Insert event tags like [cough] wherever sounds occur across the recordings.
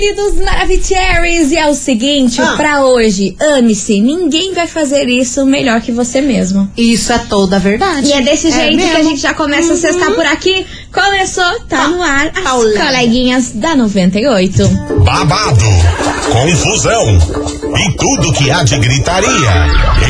queridos Maravicheries, e é o seguinte, Ah. pra hoje, ame-se, ninguém vai fazer isso melhor que você mesmo. Isso é toda a verdade. E é desse jeito que a mesmo. Uhum. gente já começa a sextar por aqui. Começou, tá no ar, as Paulada. coleguinhas da 98. babado, confusão e tudo que há de gritaria.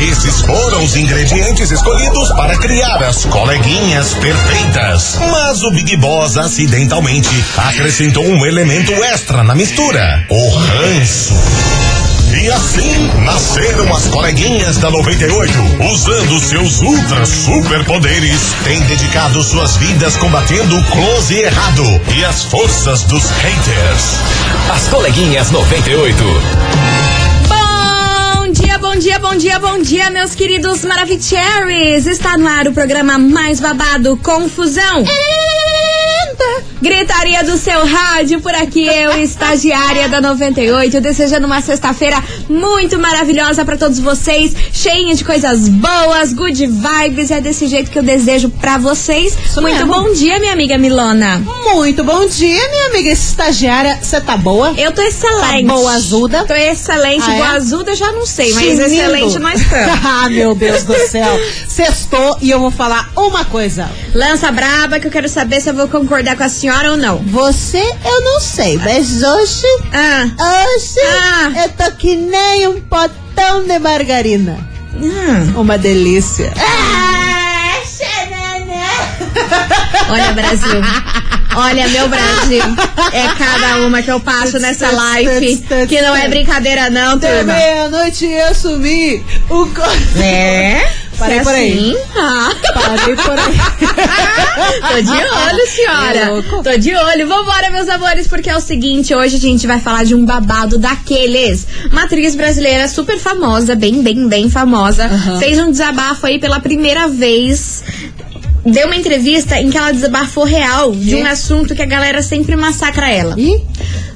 Esses foram os ingredientes escolhidos para criar as coleguinhas perfeitas. Mas o Big Boss acidentalmente acrescentou um elemento extra na mistura: o ranço. E assim nasceram as coleguinhas da 98, usando seus ultra superpoderes, têm dedicado suas vidas combatendo o close e errado e as forças dos haters. As coleguinhas 98. Bom dia, bom dia, bom dia, bom dia, meus queridos Maravicheries. Está no ar o programa mais babado, Confusão. Gritaria do seu rádio, por aqui eu, estagiária da 98, desejando uma sexta-feira muito maravilhosa pra todos vocês, cheia de coisas boas, good vibes, é desse jeito que eu desejo pra vocês. Isso muito mesmo. bom dia, minha amiga Milona. Muito bom dia, minha amiga estagiária. Você tá boa? Eu tô excelente. Tá boa, azuda? Tô excelente, Ah, é? boa azuda já não sei, mas Tinindo. excelente nós [laughs] estamos. ah, meu Deus do céu. Sextou e eu vou falar uma coisa. Lança braba que eu quero saber se eu vou concordar com a senhora ou não. Você, eu não sei, mas hoje, Ah, hoje, Ah. eu tô que nem um potão de margarina. ah. Uma delícia. Olha, Brasil. Olha, meu Brasil. É cada uma que eu passo nessa live. Que não é brincadeira, não, turma. meia-noite eu assumi o. É? Parei por aí. assim, ah. Parei por aí. [laughs] Tô de olho, É senhora. louco. Tô de olho. Vambora, meus amores, porque é o seguinte: hoje a gente vai falar de um babado daqueles. Uma atriz brasileira super famosa, bem, bem, bem famosa. Aham. Fez um desabafo aí pela primeira vez. Deu uma entrevista em que ela desabafou real de um assunto que a galera sempre massacra ela. E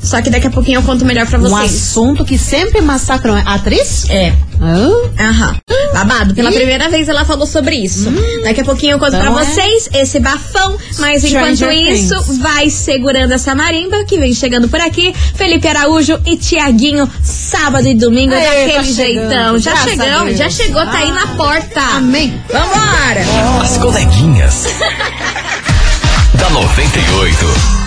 Só que daqui a pouquinho eu conto melhor pra um vocês. assunto que sempre massacram a atriz? É. Ah, Aham. Babado. Pela Ih. primeira vez ela falou sobre isso. Daqui a pouquinho eu conto Então pra é. vocês esse bafão. Mas enquanto Stranger isso, Things. vai segurando essa marimba que vem chegando por aqui. Felipe Araújo e Tiaguinho, sábado e domingo, Aê, daquele tá jeitão. Já graças a chegamos, Deus. já chegou, tá aí na porta. Amém. Vambora! As coleguinhas. [laughs] da 98.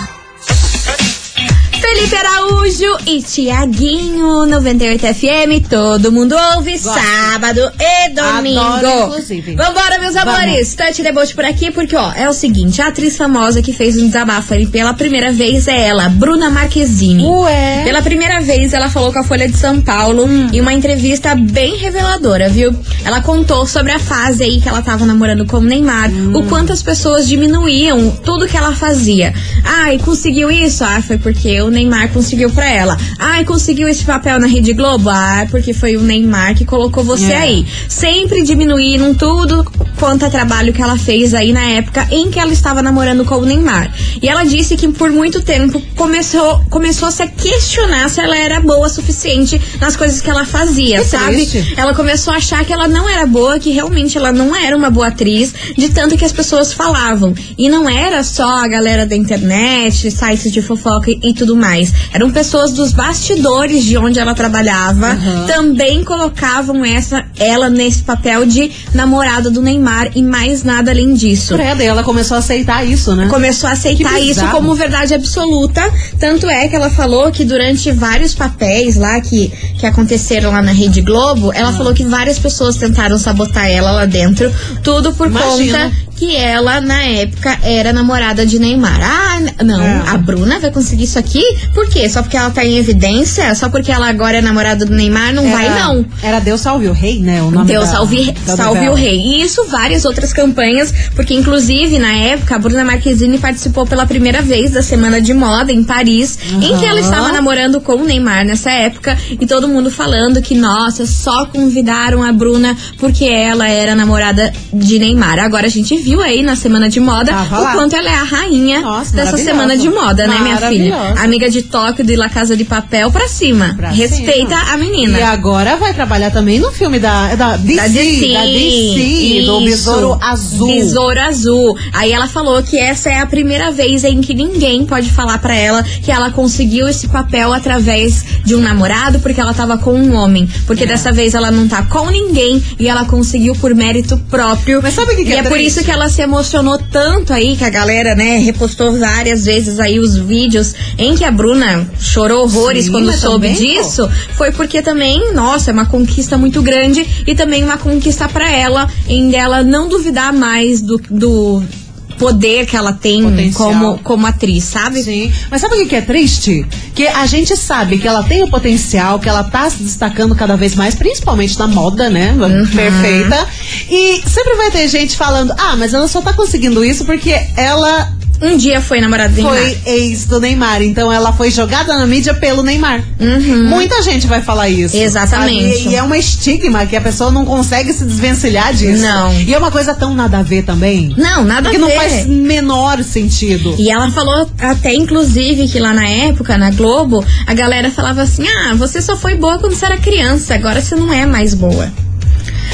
Felipe Araújo e Tiaguinho, 98 FM, todo mundo ouve, Gosto. sábado e domingo. Adoro, inclusive. Vambora, meus Vamos. amores, touch deboche por aqui, porque ó, é o seguinte, a atriz famosa que fez um desabafo ali pela primeira vez é ela, Bruna Marquezine. Ué. Pela primeira vez, ela falou com a Folha de São Paulo Hum. em uma entrevista bem reveladora, viu? Ela contou sobre a fase aí que ela tava namorando com o Neymar, Hum. o quanto as pessoas diminuíam tudo que ela fazia. Ai, conseguiu isso? Ah, foi porque o Neymar conseguiu pra ela. Ai, conseguiu esse papel na Rede Globo? Ah, porque foi o Neymar que colocou você É. aí. Sempre diminuíram tudo quanto a trabalho que ela fez aí na época em que ela estava namorando com o Neymar. E ela disse que por muito tempo começou, começou a se questionar se ela era boa o suficiente nas coisas que ela fazia, Que sabe? triste. Ela começou a achar que ela não era boa, que realmente ela não era uma boa atriz, de tanto que as pessoas falavam. E não era só a galera da internet, sites de fofoca e, e tudo mais. Eram pessoas dos bastidores de onde ela trabalhava, Aham. também colocavam essa ela nesse papel de namorada do Neymar e mais nada além disso Credo, e ela começou a aceitar isso, né? começou a aceitar isso como verdade absoluta. Tanto é que ela falou que durante vários papéis lá que, que aconteceram lá na Rede Globo, ela Ah. falou que várias pessoas tentaram sabotar ela lá dentro. Tudo por Imagina. conta que ela, na época, era namorada de Neymar. Ah, não, É. a Bruna vai conseguir isso aqui? Por quê? Só porque ela tá em evidência? Só porque ela agora é namorada do Neymar? Não vai, Era- não. Era Deus salve o rei, né? O nome Deus da- salve, da salve novela. o rei. E isso várias outras campanhas, porque inclusive na época a Bruna Marquezine participou pela primeira vez da Semana de Moda em Paris, em que ela estava namorando com o Neymar nessa época e todo mundo falando que nossa, só convidaram a Bruna porque ela era namorada de Neymar. Agora a gente viu aí na semana de moda Tava o lá. quanto ela é a rainha Nossa, dessa semana de moda, né, minha filha? Amiga de Tóquio de La Casa de Papel pra cima. Pra Respeita cima. a menina. E agora vai trabalhar também no filme da, é da DC, Da DC, da DC, do. Besouro Azul. Besouro Azul. Aí ela falou que essa é a primeira vez em que ninguém pode falar pra ela que ela conseguiu esse papel através de um namorado porque ela tava com um homem. Porque É. dessa vez ela não tá com ninguém e ela conseguiu por mérito próprio. Mas sabe o que que e é é por isso que ela se emocionou tanto aí que a galera, né, repostou várias vezes aí os vídeos em que a Bruna chorou horrores Sim, quando soube também, pô. disso. Foi porque também, nossa, é uma conquista muito grande e também uma conquista pra ela em dela não duvidar mais do, do poder que ela tem Potencial. como, como atriz, sabe? Sim. Mas sabe o que que é triste? Que a gente sabe que ela tem o potencial, que ela tá se destacando cada vez mais, principalmente na moda, né? Uhum. Perfeita. E sempre vai ter gente falando, ah, mas ela só tá conseguindo isso porque ela Um dia foi namorada do foi Neymar. ex do Neymar. Então ela foi jogada na mídia pelo Neymar. Muita gente vai falar isso. Uhum. Exatamente. sabe? E, é uma estigma que a pessoa não consegue se desvencilhar disso. Não. E é uma coisa tão nada a ver também. Não, nada que a não ver. faz menor sentido. E ela falou até, inclusive, que lá na época, na Globo, a galera falava assim: ah, você só foi boa quando você era criança, agora você não é mais boa.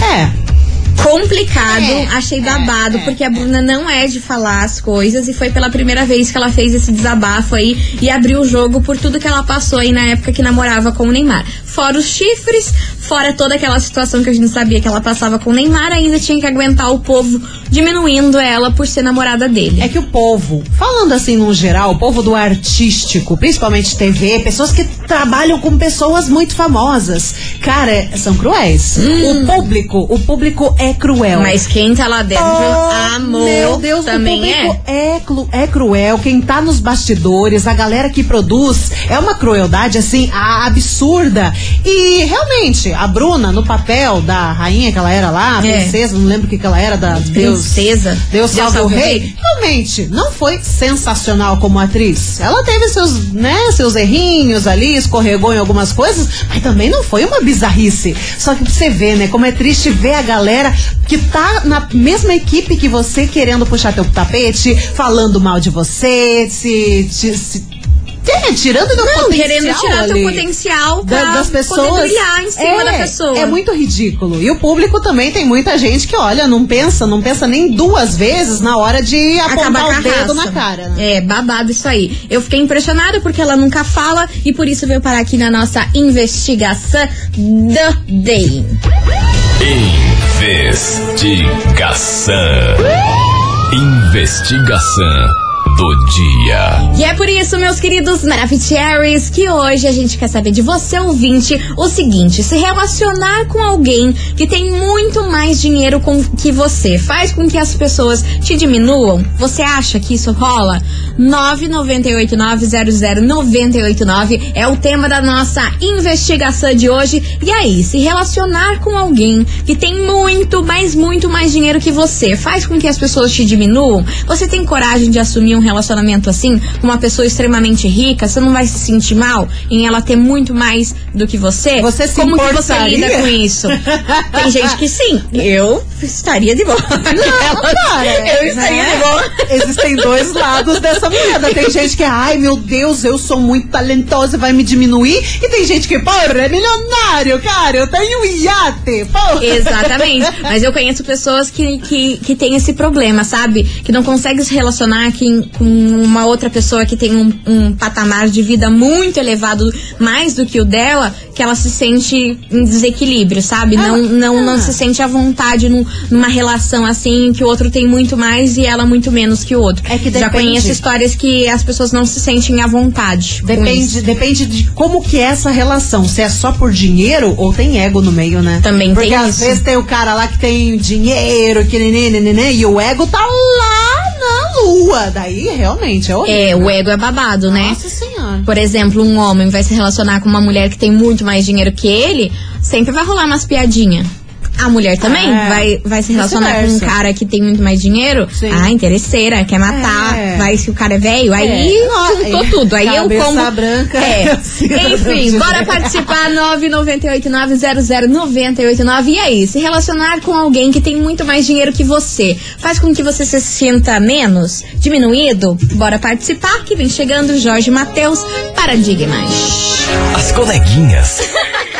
É. complicado, É, achei babado, porque a Bruna não é de falar as coisas e foi pela primeira vez que ela fez esse desabafo aí e abriu o jogo por tudo que ela passou aí na época que namorava com o Neymar. Fora os chifres, fora toda aquela situação que a gente sabia que ela passava com o Neymar, ainda tinha que aguentar o povo diminuindo ela por ser namorada dele. É que o povo, falando assim no geral, o povo do artístico, principalmente TV, pessoas que trabalham com pessoas muito famosas, cara, são cruéis. O público, o público é cruel. Hum. Mas quem tá lá dentro, Oh, amor, Meu Deus, também o público é. é. cru- é cruel. Quem tá nos bastidores, a galera que produz, é uma crueldade assim absurda. E realmente, a Bruna, no papel da rainha que ela era lá, a É. princesa, não lembro o que, que ela era, da Deus. Princesa. Deus salve o rei. Realmente, não foi sensacional como atriz. Ela teve seus, né, seus errinhos ali, escorregou em algumas coisas, mas também não foi uma bizarrice. Só que você vê, né, como é triste ver a galera que tá na mesma equipe que você querendo puxar teu tapete, falando mal de você, se. se, se é, tirando do Não, potencial querendo tirar ali teu potencial da- pra das pessoas poder brilhar em cima é, da pessoa. É muito ridículo. E o público também tem muita gente que, olha, não pensa, não pensa nem duas vezes na hora de apontar Acabar com o a dedo na cara. Né? É, babado isso aí. Eu fiquei impressionada porque ela nunca fala e por isso veio parar aqui na nossa investigação do Day. Investigação. Investigação do dia. E é por isso, meus queridos Maravicheries, que hoje a gente quer saber de você, ouvinte, o seguinte: se relacionar com alguém que tem muito mais dinheiro com, que você faz com que as pessoas te diminuam? Você acha que isso rola? 998900989 é o tema da nossa investigação de hoje. E aí, se relacionar com alguém que tem muito, mas muito mais dinheiro que você faz com que as pessoas te diminuam? Você tem coragem de assumir um relacionamento assim, com uma pessoa extremamente rica? Você não vai se sentir mal em ela ter muito mais do que você? Você se Como que você importaria? lida com isso? Tem gente que sim. Eu estaria de boa. Não, [laughs] cara. Eu estaria né? de boa. Existem dois lados dessa moeda. Tem gente que, ai meu Deus, eu sou muito talentosa, vai me diminuir. E tem gente que, porra, é milionário, cara, eu tenho um iate, porra. Exatamente. [laughs] Mas eu conheço pessoas que, que, que têm esse problema, sabe? Que não conseguem se relacionar que- com uma outra pessoa que tem um, um patamar de vida muito elevado, mais do que o dela, que ela se sente em desequilíbrio, sabe? Ah, não, não, ah. não se sente à vontade num- numa relação assim, que o outro tem muito mais e ela muito menos que o outro. É que Já depende. conheço histórias que as pessoas não se sentem à vontade. Depende, depende de como que é essa relação. Se é só por dinheiro ou tem ego no meio, né? Também Porque tem às isso. vezes tem o cara lá que tem dinheiro, que nenê, nenê, nenê, e o ego tá lá Daí realmente é horrível. É, o ego é babado, né? Nossa senhora. Por exemplo, um homem vai se relacionar com uma mulher que tem muito mais dinheiro que ele, sempre vai rolar umas piadinhas. A mulher também É. vai, vai se relacionar com um cara que tem muito mais dinheiro. Sim. Ah, interesseira, quer matar. É. Vai se o cara é velho, aí É. Ó, juntou aí, tudo. Aí eu cabeça como. branca, É. [laughs] Enfim, [laughs] bora participar 998900989. E aí, se relacionar com alguém que tem muito mais dinheiro que você faz com que você se sinta menos, diminuído? Bora participar que vem chegando Jorge Matheus, Paradigmas. As coleguinhas. [laughs]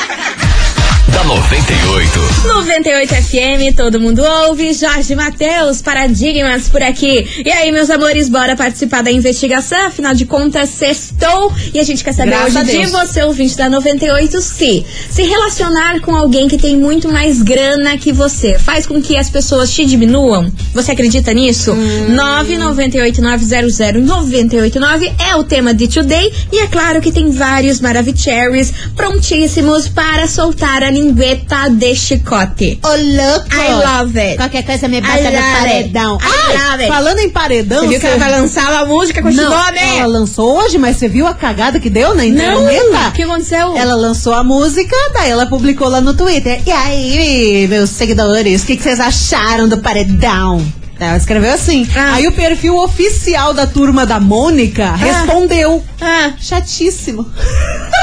da 98. 98 FM, todo mundo ouve. Jorge Matheus, Paradigmas por aqui. E aí, meus amores, bora participar da investigação. Afinal de contas, sextou. E a gente quer saber Graças a hoje de você, ouvinte da 98, se se relacionar com alguém que tem muito mais grana que você faz com que as pessoas te diminuam. Você acredita nisso? Hum. 998900989 é o tema de Today. E é claro que tem vários Maravicheries prontíssimos para soltar a lingueta de chicote. Ô, louco! I love it. Qualquer coisa me bota no paredão. I Ai, love it. falando em paredão... Você viu que ela vai lançar uma música com esse Não, nome? ela lançou hoje, mas você viu a cagada que deu na Não, internet? o que aconteceu? Ela lançou a música, daí ela publicou lá no Twitter. E aí, meus seguidores, o que, que vocês acharam do paredão? Ela escreveu assim. Ah. Aí o perfil oficial da turma da Mônica respondeu. Ah, Chatíssimo. [laughs]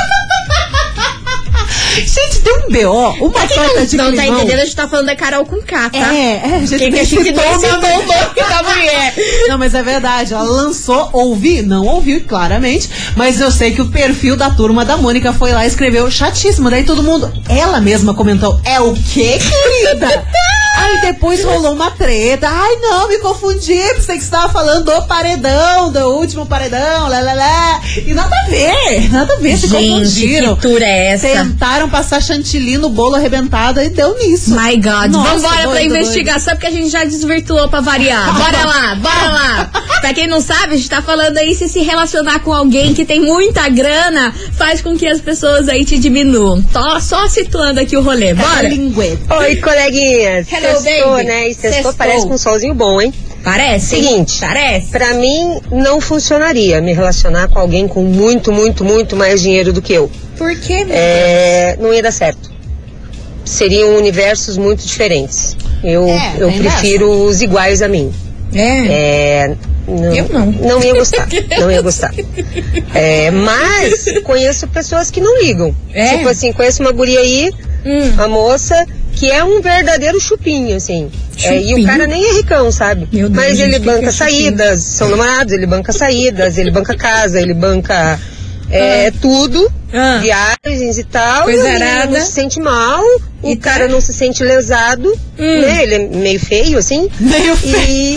Gente, deu um B.O. Uma quem torta de não, não tá entendendo, a gente tá falando da Carol com K, tá? É, é, a gente Quem que a gente não citou o nome da mulher. Não, mas é verdade. Ela lançou, ouvi, não ouvi, claramente. Mas eu sei que o perfil da turma da Mônica foi lá e escreveu chatíssimo. Daí todo mundo, ela mesma comentou: É o quê, querida? [laughs] Aí depois rolou uma treta. Ai, não, me confundi. Pensei que você estava falando do paredão, do último paredão, lá, lá, lá. E nada a ver, nada a ver, se Gente, confundiram. que tour é essa? Tentaram passar chantilly no bolo arrebentado e deu nisso. My God. Nossa, Vambora pra doido, investigação, porque a gente já desvirtuou pra variar. Bora lá, bora lá. Pra quem não sabe, a gente tá falando aí se se relacionar com alguém que tem muita grana faz com que as pessoas aí te diminuam. Tô só situando aqui o rolê. Bora. Oi, coleguinhas. Hello, sextou, né? E sextou parece com um solzinho bom, hein? Parece? Seguinte. Parece. Pra mim, não funcionaria me relacionar com alguém com muito, muito, muito mais dinheiro do que eu. Por quê? É, não ia dar certo. Seriam universos muito diferentes. Eu, É, eu prefiro os iguais a mim. É. É, não, Eu não. Não ia gostar. não ia gostar. [laughs] É, mas conheço pessoas que não ligam. É? Tipo assim, conheço uma guria aí, Hum. a moça, que é um verdadeiro chupinho, assim. É, e o cara nem é ricão, sabe? Deus, Mas ele o que banca é saídas, são namorados, ele banca saídas, ele banca casa, ele banca é, tudo, Ah. viagens e tal. Coisa e não se sente mal, o E tá- cara não se sente lesado, Hum. né? Ele é meio feio, assim. Meio E,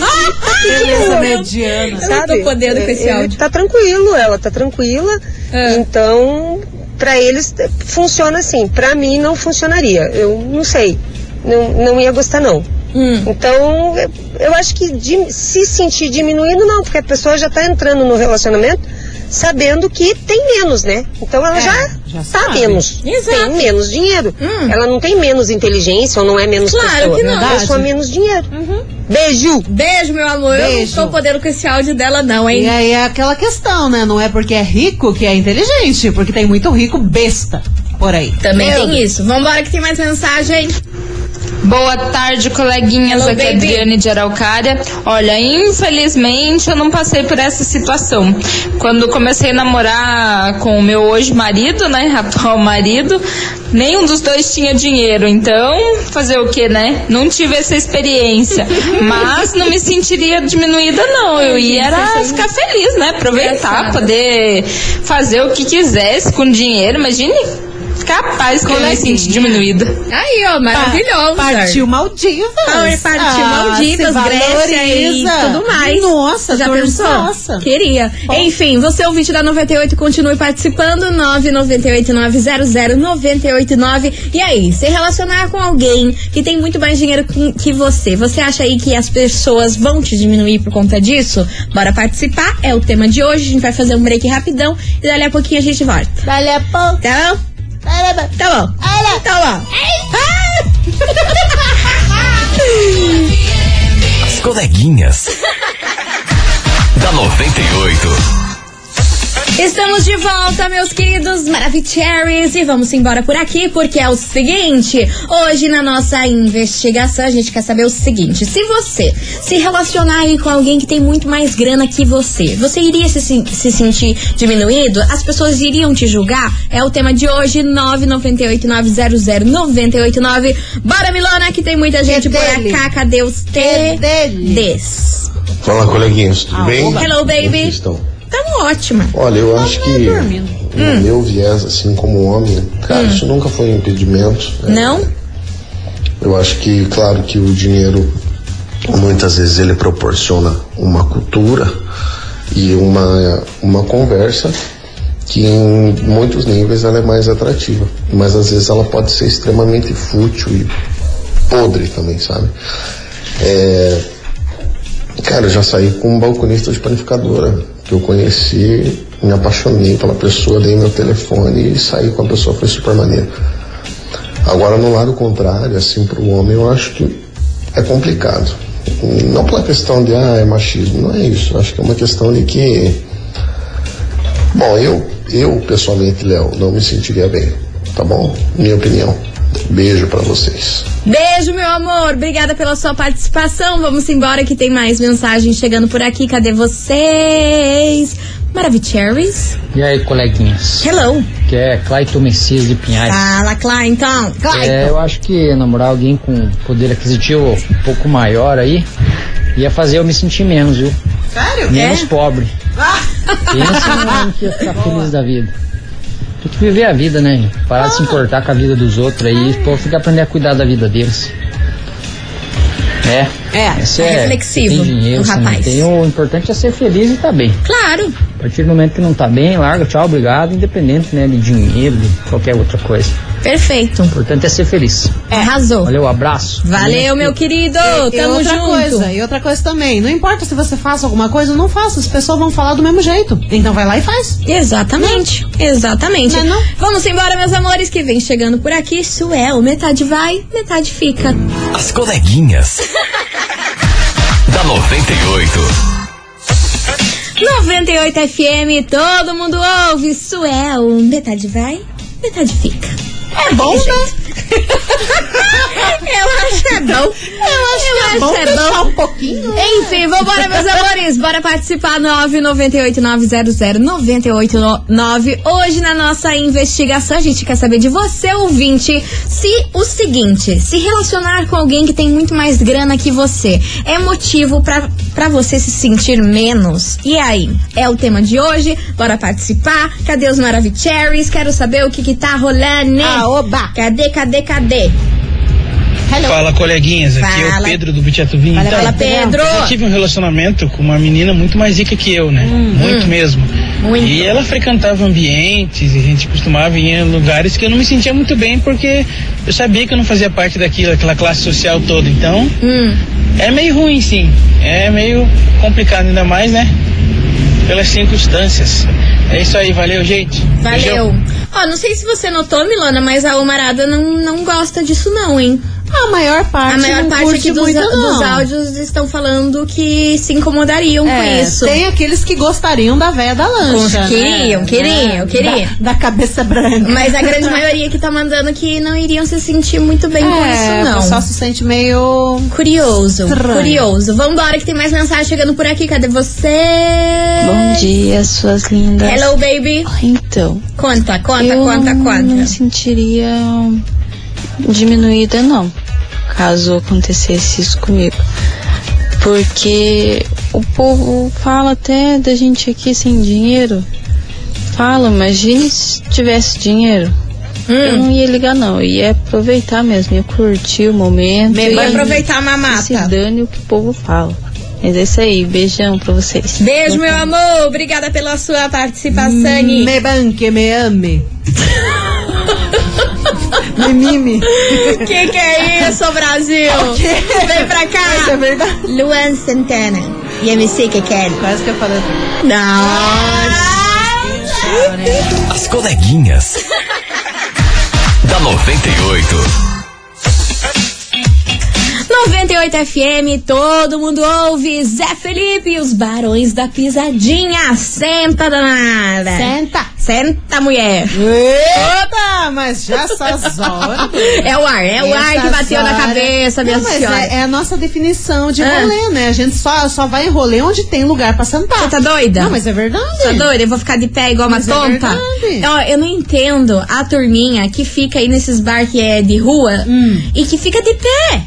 Beleza [laughs] e- mediana. Eu não tô podendo com esse ele áudio. Tá tranquilo, ela tá tranquila. Ah. Então, pra eles eh, funciona assim. Pra mim não funcionaria. Eu não sei. Não, não ia gostar não. Hum. Então, eu- eu acho que se sentir diminuindo, não, porque a pessoa já tá entrando no relacionamento sabendo que tem menos, né? Então ela É, já, já tá sabe. menos. Exato. Tem menos dinheiro. Hum. Ela não tem menos inteligência ou não é menos Claro pessoa. que não. É só Verdade. menos dinheiro. Beijo! Beijo, meu amor. Beijo. Eu não tô podendo com esse áudio dela, não, hein? E aí é aquela questão, né? Não é porque é rico que é inteligente, porque tem muito rico besta por aí. Também Meu tem isso. Vambora que tem mais mensagem. Boa tarde, coleguinhas. Hello, Aqui é. Adriane de Araucária. Olha, infelizmente eu não passei por essa situação. Quando comecei a namorar com o meu hoje marido, né? [laughs] Atual marido, nenhum dos dois tinha dinheiro. Então, fazer o que, né? Não tive essa experiência. [laughs] Mas não me sentiria diminuída, não. Eu ia era ficar feliz, né? Aproveitar, poder fazer o que quisesse com dinheiro. Imagine. Capaz que Coleguinha. senti diminuída. Aí, ó, maravilhoso. Partiu Maldivas. Ah, partiu Maldivas, se Grécia e tudo mais. Nossa, Já pensou? Nossa. Queria. Enfim, você ouvinte da 98, continue participando. 998900989. E aí, se relacionar com alguém que tem muito mais dinheiro que- que você, você acha aí que as pessoas vão te diminuir por conta disso? Bora participar, é o tema de hoje. A gente vai fazer um break rapidão e dali a pouquinho a gente volta. Dali a pouco. Tá bom? dali a pouco. Tá bom. Tá bom. As coleguinhas. [laughs] da 98. Estamos de volta, meus queridos Maravicheries, e vamos embora por aqui, porque é o seguinte: hoje na nossa investigação a gente quer saber o seguinte: se você se relacionar aí com alguém que tem muito mais grana que você, você iria se, se sentir diminuído? As pessoas iriam te julgar? É o tema de hoje, 998900989. Bora, Milona, que tem muita gente por dele. cá. Cadê os. TDs? Fala, coleguinhas, tudo bem? Hello, Como baby. estão? Tamo ótima. Olha, eu acho que dormindo. no meu viés, assim como homem, cara, isso nunca foi um impedimento. né? Não? Eu acho que, claro, que o dinheiro muitas vezes ele proporciona uma cultura e uma, uma conversa que em muitos níveis ela é mais atrativa, mas às vezes ela pode ser extremamente fútil e podre também, sabe? É, Cara, eu já saí com um balconista de panificadora que eu conheci, me apaixonei pela pessoa, dei meu telefone e saí com a pessoa, foi super maneiro. Agora, no lado contrário, assim, para o homem, eu acho que é complicado. Não pela questão de, ah, é machismo, não é isso. Eu acho que é uma questão de que. Bom, eu, eu pessoalmente, Léo, não me sentiria bem, tá bom? Minha opinião. Beijo para vocês. Beijo, meu amor. Obrigada pela sua participação. Vamos embora que tem mais mensagens chegando por aqui. Cadê vocês? Maravicheries. E aí, coleguinhas? Hello. Que é Clayton Messias de Pinhais. Fala, Clayton. É, eu acho que namorar alguém com poder aquisitivo um pouco maior aí ia fazer eu me sentir menos, viu? Sério? Menos É? pobre. Pensa no que ia ficar [laughs] feliz da vida. Tem que viver a vida, né? Parar de se importar com a vida dos outros aí, pô, fica aprender a cuidar da vida deles. É. É, Esse é reflexivo, Tem dinheiro, o rapaz. tem, o importante é ser feliz e tá bem. Claro. A partir do momento que não tá bem, larga, tchau, obrigado, independente, né, de dinheiro, de qualquer outra coisa. Perfeito. O importante é ser feliz. Arrasou. Valeu, abraço. Valeu, meu querido. E Tamo outra junto. coisa, e outra coisa também, não importa se você faça alguma coisa ou não faça, as pessoas vão falar do mesmo jeito. Então vai lá e faz. Exatamente, exatamente. Não é não? Vamos embora, meus amores, que vem chegando por aqui. Suel, metade vai, metade fica. As coleguinhas. [laughs] da 98. 98 FM, todo mundo ouve. Suel, metade vai, metade fica. É bom, né? [laughs] Eu acho que é bom. Eu acho É bom deixar um pouquinho. Enfim, vambora, meus amores. Bora participar 998900989. Hoje na nossa investigação, a gente quer saber de você, ouvinte, se o seguinte, se relacionar com alguém que tem muito mais grana que você é motivo pra, pra você se sentir menos. E aí? É o tema de hoje. Bora participar. Cadê os Maravicheries? Quero saber o que que tá rolando. Ah, oba. Cadê, cadê, cadê? Fala, coleguinhas. Aqui é Fala. o Pedro do Butiatuvim. Fala, Então, Fala, Pedro. eu tive um relacionamento com uma menina muito mais rica que eu, né? Muito mesmo. Muito. E ela frequentava ambientes e a gente costumava ir em lugares que eu não me sentia muito bem porque eu sabia que eu não fazia parte daquilo, daquela classe social toda. Então, Hum. é meio ruim, sim. É meio complicado, ainda mais, né? Pelas circunstâncias. É isso aí, valeu, gente. Valeu. Ó, não sei se você notou, Milana, mas a Omarada não, não gosta disso, não, hein? A maior parte A maior não parte curte aqui dos, muito, dos áudios estão falando que se incomodariam É, com isso. Tem aqueles que gostariam da véia da lancha. Com- queriam, né? queriam, É, queriam. Da, da cabeça branca. Mas a grande [laughs] maioria que tá mandando que não iriam se sentir muito bem com é, isso, O não. pessoal se sente meio. Curioso, Estranho. curioso. Vambora que tem mais mensagem chegando por aqui. Cadê você? Bom dia, suas lindas. Hello, baby. Então, Conta, conta, eu conta, conta. não me sentiria diminuída, não, caso acontecesse isso comigo. Porque o povo fala até da gente aqui sem dinheiro. Fala, imagine se tivesse dinheiro. Eu não ia ligar, não. Eu ia aproveitar mesmo, ia curtir o momento. Vai ia aproveitar a Se mamata. dane o que o povo fala. Mas é isso aí, beijão pra vocês. Beijo, meu amor. Obrigada pela sua participação. Me banque, me ame. [laughs] me mime. [laughs] Que que é isso, Brasil? Vem pra Mas é cá. verdade. Luan Santana e MC Kekele. Quase que eu falei. Nossa. As coleguinhas. da 98. 98 FM, todo mundo ouve. Zé Felipe e os Barões da Pisadinha. Senta, danada. Senta. Senta, mulher. Eita, mas já essas horas. É o ar, é o ar que bateu na cabeça, minha Não, mas senhora. é, é a nossa definição de Ah. rolê, né? A gente só, só vai em rolê onde tem lugar pra sentar. Você tá doida? Não, mas é verdade. Tá doida? Eu vou ficar de pé igual uma Mas é tonta? verdade. Ó, eu não entendo a turminha que fica aí nesses bar que é de rua Hum. e que fica de pé.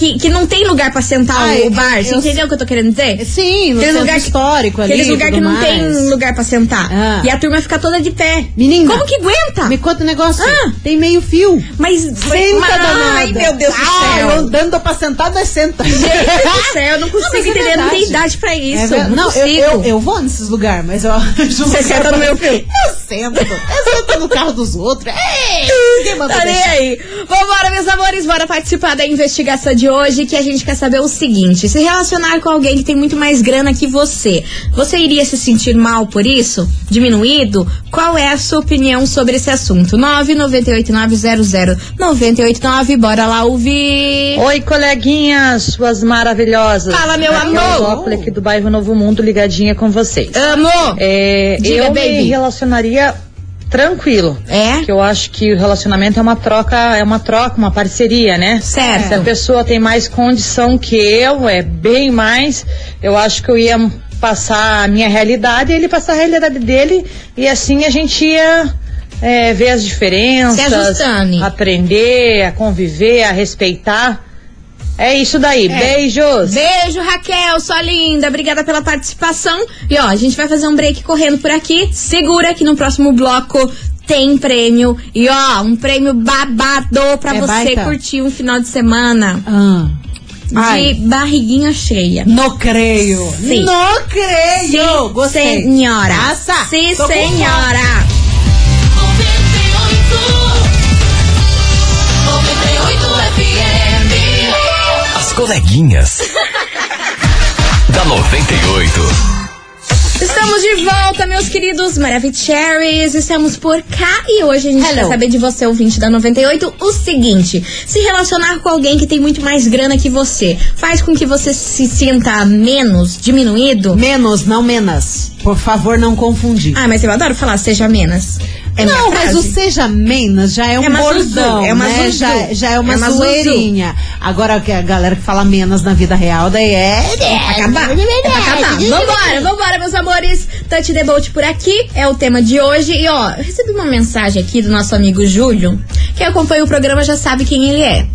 Que, que não tem lugar pra sentar Ai, o bar. Você eu- entendeu o que eu tô querendo dizer? Sim, no lugar que- histórico ali. Aqueles lugares que não tem mais. lugar pra sentar. Ah. E a turma fica toda de pé. Menina. Como que aguenta? Me conta um negócio. Ah. Tem meio fio. Mas. Senta, mas-. Ai, meu Deus do Ai, céu. andando pra sentar, nós senta. Gente do [laughs] céu, eu não consigo mas é entender. não tem idade pra isso. É não, não, eu, eu, eu vou nesses lugares, mas eu [laughs] Você senta no meu fio. Eu sento. Eu sento no carro dos outros. Ei, ninguém manda Tá aí. Vambora, meus amores, bora participar da investigação de hoje que a gente quer saber o seguinte: se relacionar com alguém que tem muito mais grana que você, você iria se sentir mal por isso? Diminuído? Qual é a sua opinião sobre esse assunto? 998900989, bora lá ouvir. Oi, coleguinhas, suas maravilhosas. Fala, meu aqui amor. É o Zócoli aqui do bairro Novo Mundo, ligadinha com vocês. Amo! É, Diga, eu baby. me relacionaria tranquilo. É? Que eu acho que o relacionamento é uma troca, é uma troca, uma parceria, né? Certo. Se a pessoa tem mais condição que eu, é bem mais, eu acho que eu ia passar a minha realidade e ele passar a realidade dele e assim a gente ia é, ver as diferenças, aprender, a conviver, a respeitar. É isso daí. Beijos. Beijo, Raquel, sua linda. Obrigada pela participação. E ó, a gente vai fazer um break correndo por aqui. Segura que no próximo bloco tem prêmio. E ó, um prêmio babado pra É você baita? curtir um final de semana Ah. de Ai. barriguinha cheia. Não creio. Sim. Não creio. Sim, Gostei. senhora. Passa. Sim, senhora. As coleguinhas. [laughs] da 98. Estamos de volta, meus queridos Maravicheries. Estamos por cá e hoje a gente Hello. quer saber de você, ouvinte da 98, o seguinte: se relacionar com alguém que tem muito mais grana que você faz com que você se sinta menos, diminuído? Menos, não menos. Por favor, não confundir. Ah, mas eu adoro falar seja menos. É não, mas o seja menos já é um É bordão, é uma né? zuzu. Já, já é uma, É uma zoeirinha. Agora, que a galera que fala menos na vida real, daí é... É acabar. É acabar. Vambora, vambora, meus amores. Touch the boat por aqui é o tema de hoje. E ó, eu recebi uma mensagem aqui do nosso amigo Júlio. Quem acompanha o programa já sabe quem ele é.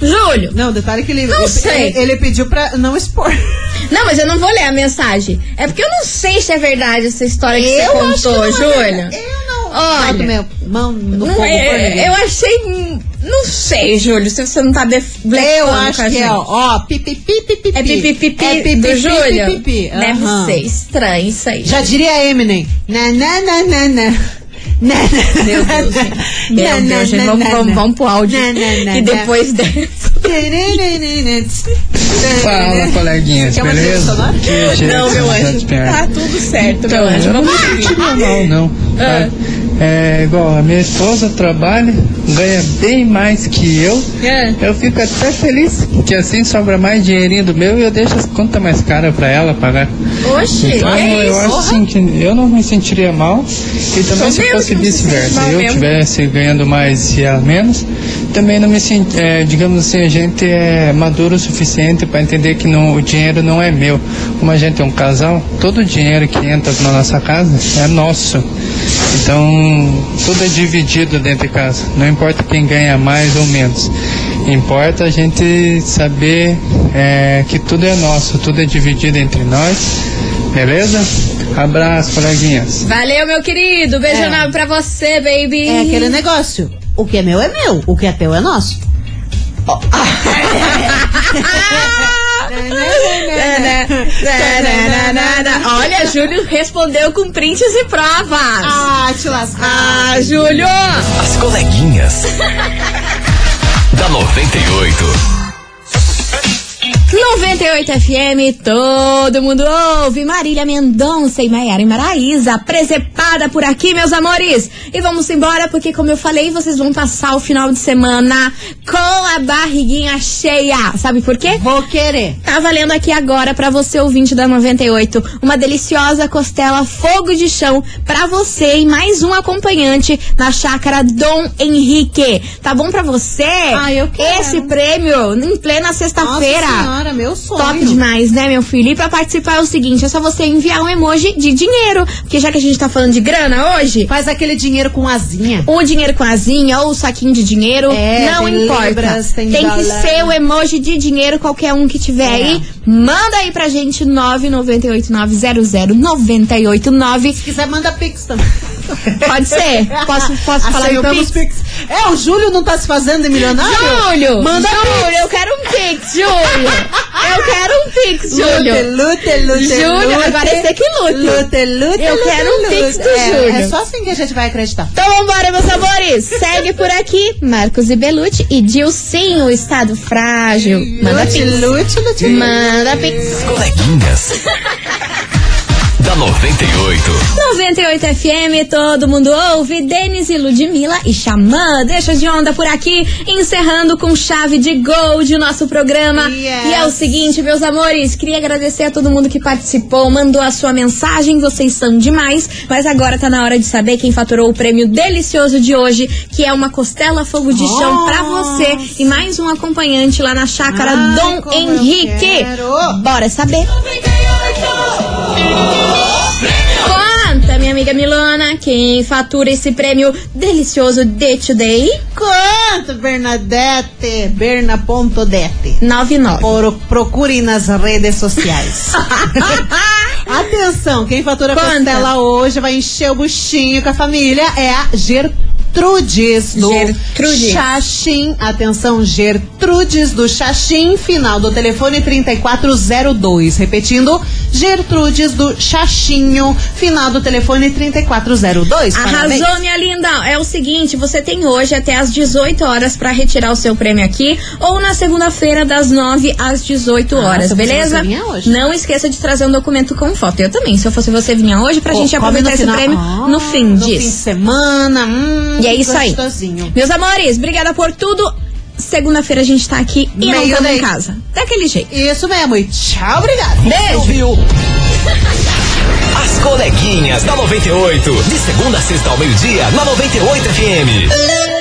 Júlio. Não, detalhe que ele, Não ele, sei. ele, ele pediu pra não expor. Não, mas eu não vou ler a mensagem. É porque eu não sei se é verdade essa história que Eu você contou, não é Não Olha. minha mão no Não fogo é, ninguém. eu achei. Não sei, Júlio, se você não tá def- Eu acho com a que é, gente. ó, ó, pipipi, pipipi. É pipipipi É pipipi, do Júlio? pipipi. Deve ser estranho isso aí. Já diria Eminem. Na, na, na, na, na. Meu Deus, na, gente. Meu na, Deus, gente, vamos, vamos, vamos pro áudio. E depois dessa. Fala, coleguinhas, beleza? Não, meu anjo. Tá tudo certo, meu anjo. não Vamos seguir. mal, não. É igual, a minha esposa trabalha, ganha bem mais que eu. É. Eu fico até feliz, que assim sobra mais dinheirinho do meu e eu deixo as contas mais caras pra ela pagar. Oxi, Então, é eu isso. acho assim que eu não me sentiria mal e também Tô se fosse se vice-versa. mal Eu tivesse ganhando mais e ela menos, também não me sinto, é, digamos assim, a gente é maduro o suficiente para entender que não, o dinheiro não é meu. Como a gente é um casal, todo o dinheiro que entra na nossa casa é nosso. Então, tudo é dividido dentro de casa. Não importa quem ganha mais ou menos. Importa a gente saber é, que tudo é nosso, tudo é dividido entre nós. Beleza? Abraço, coleguinhas. Valeu, meu querido. Beijo É. enorme pra você, baby. É aquele negócio. O que é meu é meu, o que é teu é nosso. [laughs] Olha, Júlio respondeu com prints e provas. Ah, te lascar. Ah, Júlio! As coleguinhas. [laughs] da 98. 98 FM, todo mundo ouve. Marília Mendonça e Maiara e Maraísa, presepada por aqui, meus amores. E vamos embora, porque, como eu falei, vocês vão passar o final de semana com a barriguinha cheia. Sabe por quê? Vou querer. Tá valendo aqui agora pra você, ouvinte da 98, uma deliciosa costela fogo de chão pra você e mais um acompanhante na chácara Dom Henrique. Tá bom pra você? Ah, eu quero. Esse prêmio em plena sexta-feira. Meu sonho. Top demais, né, meu filho? E pra participar é o seguinte, é só você enviar um emoji de dinheiro. Porque já que a gente tá falando de grana hoje, Faz aquele dinheiro com asinha. o dinheiro com asinha ou o saquinho de dinheiro, É, não tem importa. libras, tem que dólar. ser o emoji de dinheiro, qualquer um que tiver É. aí. Manda aí pra gente, 998900989. Se quiser, manda pix também. Pode ser? Posso, posso falar do Aceitamos Pix? pix. É, o Júlio não tá se fazendo de milionário? Júlio! Manda Júlio, eu quero um Pix, Júlio! Eu quero um Pix, Júlio! Lute, lute, lute. Júlio, lute. agora esse aqui lute. Lute, lute, Eu lute, quero um lute. Pix do É, Júlio. É só assim que a gente vai acreditar. Então vambora, meus amores! Segue por aqui, Marcos e Belucci e Dilcinho, estado frágil. Manda Lute, Pix. lute, lute. Manda Pix. Coleguinhas. Da 98. 98 FM, todo mundo ouve. Denis e Ludmilla e Xamã, deixa de onda por aqui, encerrando com chave de gold o nosso programa. Yes. E é o seguinte, meus amores, queria agradecer a todo mundo que participou, mandou a sua mensagem, vocês são demais. Mas agora tá na hora de saber quem faturou o prêmio delicioso de hoje, que é uma costela fogo de chão pra você e mais um acompanhante lá na chácara Ai, Dom Henrique. Bora saber. Conta, minha amiga Milona, quem fatura esse prêmio delicioso de Today? Quanto, Bernadette? Berna.dete. 99. Por, procurem nas redes sociais. [laughs] Atenção, quem fatura a Conta. costela hoje vai encher o buchinho com a família é a Gertrudes do Gertrudes. Xaxim. Atenção, Gertrudes do Xaxim, final do telefone 3402. Repetindo, Gertrudes do Xaxinho, final do telefone 3402. Parabéns. Arrasou, minha linda. É o seguinte, você tem hoje até às 18 horas pra retirar o seu prêmio aqui ou na segunda-feira das 9 às 18 Ah, horas, fosse beleza? hoje. Não esqueça de trazer um documento com foto. Eu também, se eu fosse você, vinha hoje pra Pô, gente aproveitar esse prêmio Ah, no fim No fim de disso. semana. Hum, E é isso aí. Meus amores, obrigada por tudo. Segunda-feira a gente tá aqui e não Meio estamos em casa. Daquele jeito. Isso mesmo. E tchau, obrigado. Beijo. Ouviu? [laughs] As coleguinhas da 98. De segunda a sexta ao meio-dia, na 98 FM.